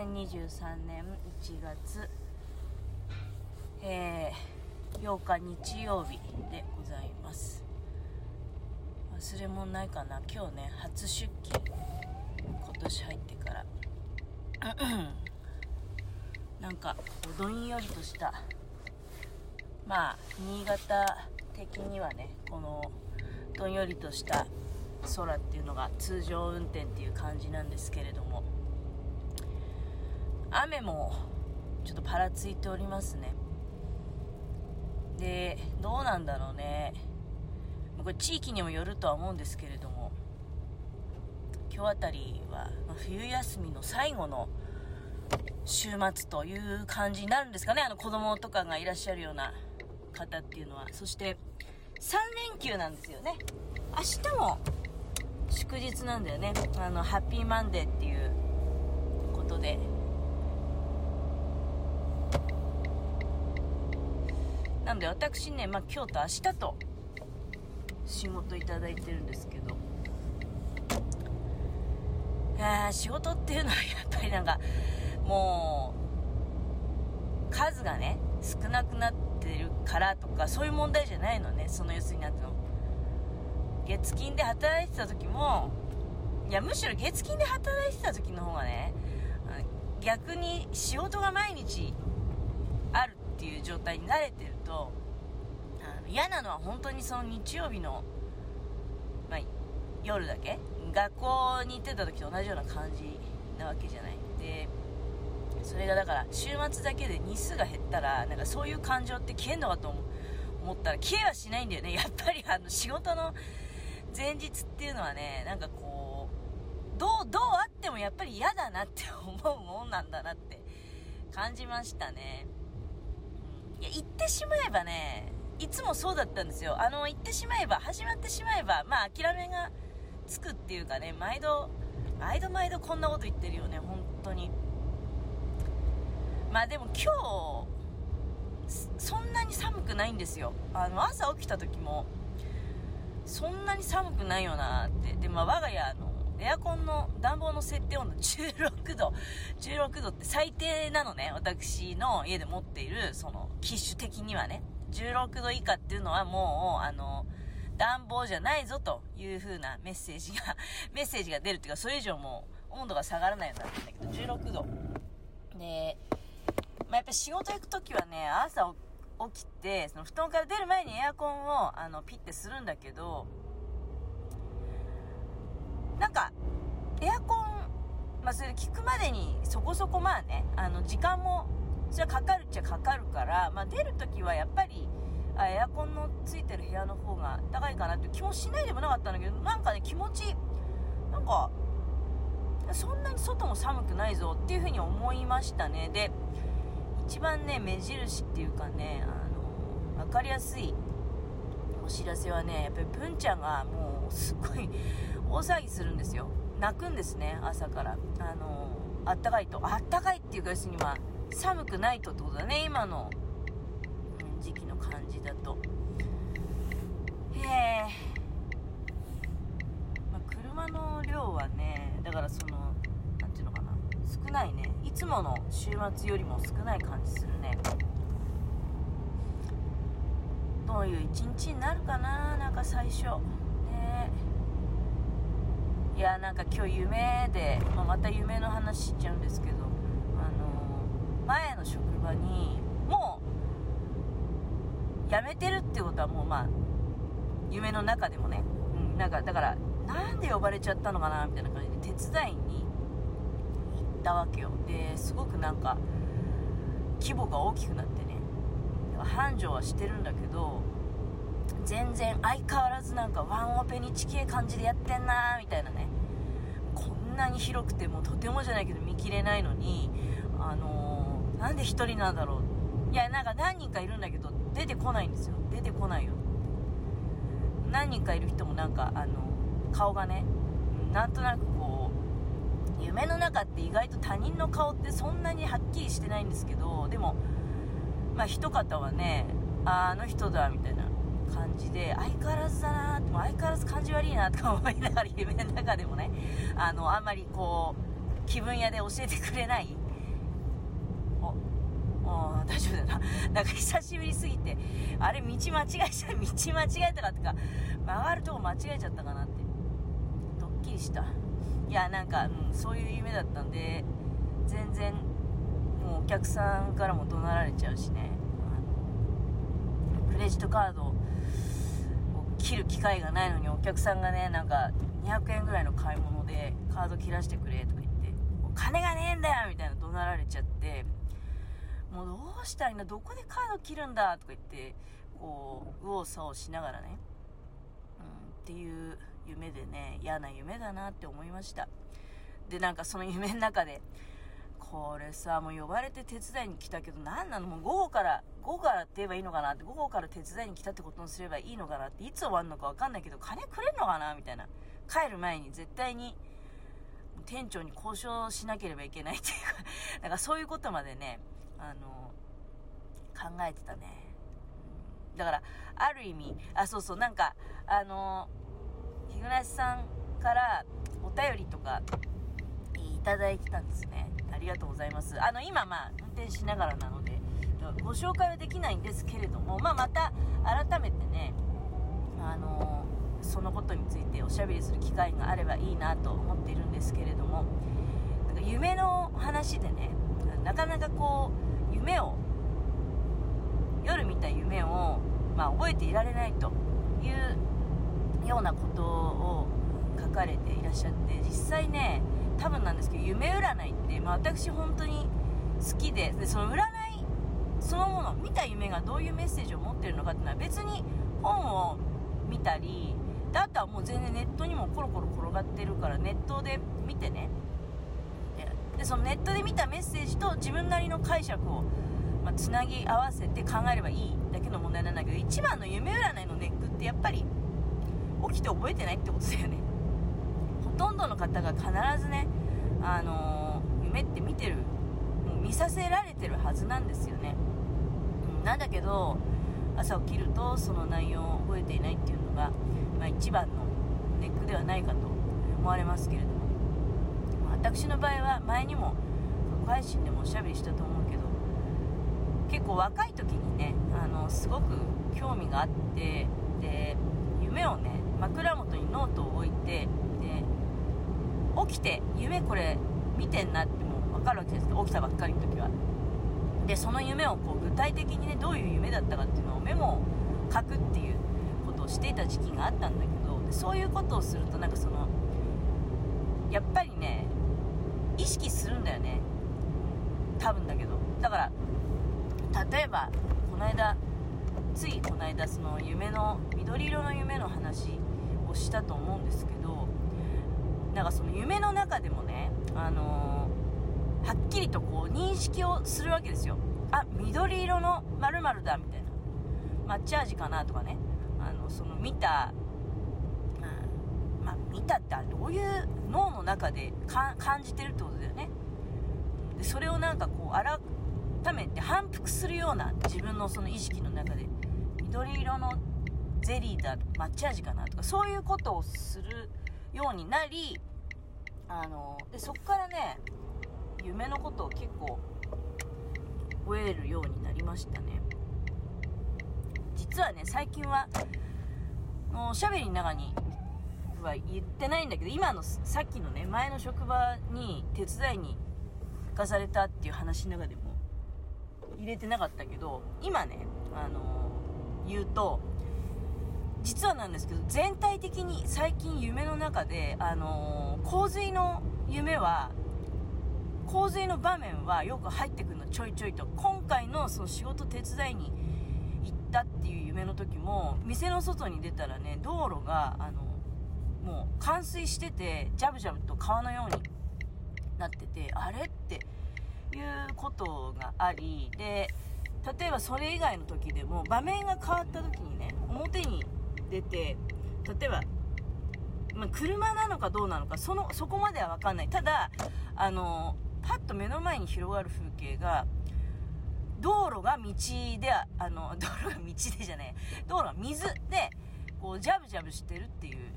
2023年1月、えー、8日日曜日でございます。忘れ物ないかな？今日ね初出勤。今年入ってから。なんかどんよりとした。まあ新潟的にはねこのどんよりとした空っていうのが通常運転っていう感じなんですけれども。雨もちょっとパラついておりますね。でどうなんだろうね。これ地域にもよるとは思うんですけれども今日あたりは冬休みの最後の週末という感じになるんですかね。あの子供とかがいらっしゃるような方っていうのは。そして3連休なんですよね。明日も祝日なんだよね。あのハッピーマンデーっていうことで。なんで私ね、まあ、今日と明日と仕事いただいてるんですけど。仕事っていうのはやっぱりなんかもう数がね少なくなってるからとかそういう問題じゃないのねその要するになっての。月金で働いてた時もいやむしろ月金で働いてた時の方がね逆に仕事が毎日いう状態に慣れてるとあの嫌なのは本当にその日曜日の、まあ、夜だけ？学校に行ってた時と同じような感じなわけじゃない。でそれがだから週末だけで日数が減ったらなんかそういう感情って消えんのかと思ったら消えはしないんだよね。やっぱりあの仕事の前日っていうのはねなんかこうどうどうあってもやっぱり嫌だなって思うもんなんだなって感じましたね。いや、言ってしまえばね、いつもそうだったんですよ。あの、言ってしまえば、始まってしまえば、まあ、諦めがつくっていうかね、毎度、毎度毎度こんなこと言ってるよね、本当に。まあでも今日、そんなに寒くないんですよ。あの、朝起きた時も、そんなに寒くないよなって。で、まあ我が家、の、エアコンの暖房の設定温度16度、16度って最低なのね。私の家で持っている、その、機種的にはね。16度以下っていうのはもう、あの、暖房じゃないぞという風なメッセージが メッセージが出るっていうか、それ以上もう温度が下がらないようになってんだけど、16度。で、まあ、やっぱ仕事行くときはね、朝起きて、その布団から出る前にエアコンを、あの、ピッてするんだけど、なんか、エアコン、まあ、それ聞くまでにそこそこまあね、あの、時間も、それはかかるっちゃかかるから、まあ、出るときはやっぱり、あエアコンのついてる部屋の方が高いかなって気もしないでもなかったんだけど、なんかね、気持ち、なんか、そんなに外も寒くないぞっていうふうに思いましたね。で、一番ね、目印っていうかね、あの、わかりやすいお知らせはね、やっぱり文ちゃんがもうすっごい大騒ぎするんですよ。泣くんですね、朝から。あの、あったかいと。あったかいっていうか、要するには、寒くないとってことだね、今の時期の感じだと。へえ。まあ、車の量はね、だからその、なんていうのかな、少ないね。いつもの週末よりも少ない感じするね。どういう一日になるかな、なんか最初。いやなんか今日夢で、まあ、また夢の話しちゃうんですけど、あのー、前の職場にもう辞めてるってことはもうまあ夢の中でもね、うん、なんかだからなんで呼ばれちゃったのかなみたいな感じで手伝いに行ったわけよ。ですごくなんか規模が大きくなってね繁盛はしてるんだけど全然相変わらずなんかワンオペに近い感じでやってんなーみたいなね。こんなに広くてもとてもじゃないけど見切れないのにあのー、なんで1人なんだろう。いやなんか何人かいるんだけど出てこないんですよ。出てこないよ。何人かいる人もなんかあの顔がねなんとなくこう夢の中って意外と他人の顔ってそんなにはっきりしてないんですけどでもまあ一方はねああの人だみたいな。感じで相変わらずだなって相変わらず感じ悪いなとか思いながら夢の中でもねあのあんまりこう気分屋で教えてくれないあ大丈夫だな。なんか久しぶりすぎて、あれ道間違えちゃ、道間違えたかとか、曲がるとこ間違えちゃったかなって。ドッキリした。いや、なんか、うん、そういう夢だったんで、全然、もうお客さんからも怒鳴られちゃうしね。レジットカードを切る機会がないのにお客さんがね、なんか200円ぐらいの買い物でカード切らしてくれとか言って、お金がねえんだよみたいな怒鳴られちゃって、もうどうしたらいいんだどこでカード切るんだとか言って、こう、右往左往しながらね、うん、っていう夢でね、嫌な夢だなって思いました。で、なんかその夢の中で、これさ、もう呼ばれて手伝いに来たけど、何なの？もう午後から、午後からって言えばいいのかなって、午後から手伝いに来たってことにすればいいのかなって、いつ終わるのかわかんないけど、金くれんのかなみたいな。帰る前に絶対に、店長に交渉しなければいけないっていうか、なんかそういうことまでね、あの、考えてたね。だから、ある意味、あ、そうそう、なんか、あの、日暮さんからお便りとかいただいてたんですね。ありがとうございます。あの、今、まあ、運転しながらなので、ご紹介はできないんですけれども、まあ、また、改めてね、あのそのことについておしゃべりする機会があればいいなと思っているんですけれども、なんか夢の話でね、なかなかこう、夢を夜見た夢を、まあ、覚えていられないというようなことを書かれていらっしゃって実際ね多分なんですけど夢占いって、まあ、私本当に好きででその占いそのもの見た夢がどういうメッセージを持ってるのかっていうのは別に本を見たりであとはもう全然ネットにもコロコロ転がってるからネットで見てね。でそのネットで見たメッセージと自分なりの解釈を、まあ、つなぎ合わせて考えればいいだけの問題なんだけど一番の夢占いのネックってやっぱり起きて覚えてないってことだよね。とんどの方が必ずね、あのー、夢って見てる見させられてるはずなんですよね、なんだけど朝起きるとその内容を覚えていないっていうのが、まあ、一番のネックではないかと思われますけれども。私の場合は前にも配信でもおしゃべりしたと思うけど結構若い時にねあのすごく興味があってで夢をね枕元にノートを置いて起きて夢これ見てんなってもう分かるわけです起きたばっかりの時は。でその夢をこう具体的にねどういう夢だったかっていうのをメモを書くっていうことをしていた時期があったんだけどそういうことをするとなんかそのやっぱりね意識するんだよね。多分だけど。だから例えばこの間ついこの間その夢の緑色の夢の話をしたと思うんですけどなんかその夢の中でもねあのー、はっきりとこう認識をするわけですよ。あ緑色の〇〇だみたいな。抹茶味かなとかね。あのその見たまあ、見たってどういう脳の中で感じてるってことだよね。でそれをなんかこう改めて反復するような自分のその意識の中で緑色のゼリーだ抹茶味かなとかそういうことをするようになりあのでそっからね夢のことを結構覚えるようになりましたね。実はね最近はおしゃべりの中には言ってないんだけど今のさっきのね前の職場に手伝いに行かされたっていう話の中でも入れてなかったけど今ねあのー、言うと実はなんですけど全体的に最近夢の中であのー、洪水の夢は洪水の場面はよく入ってくるのちょいちょいと今回のその仕事手伝いに行ったっていう夢の時も店の外に出たらね道路があのもう冠水しててジャブジャブと川のようになっててあれっていうことがありで例えばそれ以外の時でも場面が変わった時にね表に出て例えば、まあ、車なのかどうなのかそのそこまでは分かんない。ただあのパッと目の前に広がる風景が道路が道であの 道路が道でじゃねえ道路が水でこうジャブジャブしてるっていう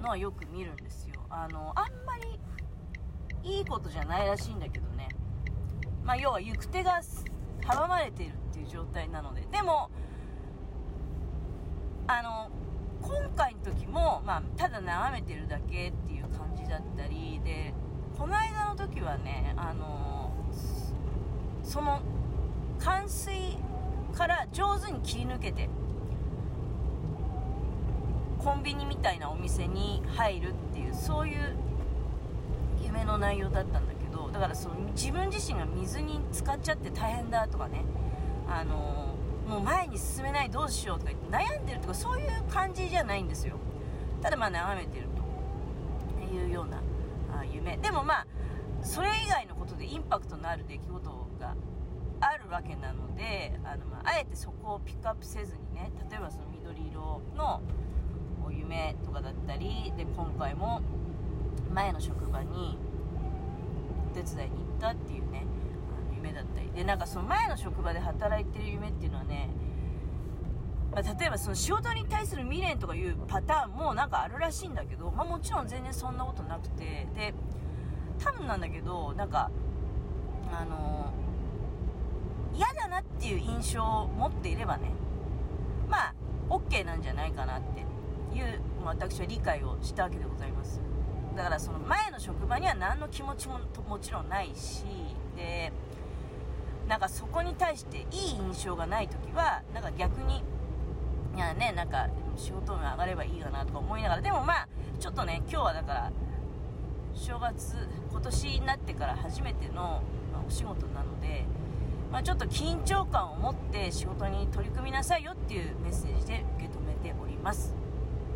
のはよく見るんですよ。あのあんまりいいことじゃないらしいんだけどね。まあ、要は行く手が阻まれているっていう状態なので。でもあの今回の時も、まあ、ただ眺めてるだけっていう感じだったりでこの間の時はねあのその冠水から上手に切り抜けてコンビニみたいなお店に入るっていうそういう夢の内容だったんだけどだからその自分自身が水に浸かっちゃって大変だとかねあのもう前に進めないどうしようとか悩んでるとかそういう感じじゃないんですよ。ただまあ眺めてるというようなあ夢。でもまあそれ以外のことでインパクトのある出来事があるわけなのであの、まあ、あえてそこをピックアップせずにね例えばその緑色の夢とかだったりで今回も前の職場にお手伝いに行ったっていうね夢だったり。でなんかその前の職場で働いてる夢っていうのはね、まあ、例えばその仕事に対する未練とかいうパターンもなんかあるらしいんだけど、まあ、もちろん全然そんなことなくて。で多分なんだけどなんかあの嫌だなっていう印象を持っていればねまあ OK なんじゃないかなっていう私は理解をしたわけでございます。だからその前の職場には何の気持ちももちろんないしでなんかそこに対していい印象がない時はなんか逆にいやねなんか仕事運上がればいいかなとか思いながらでもまあちょっとね今日はだから正月今年になってから初めての、ま、お仕事なので、まあ、ちょっと緊張感を持って仕事に取り組みなさいよっていうメッセージで受け止めております。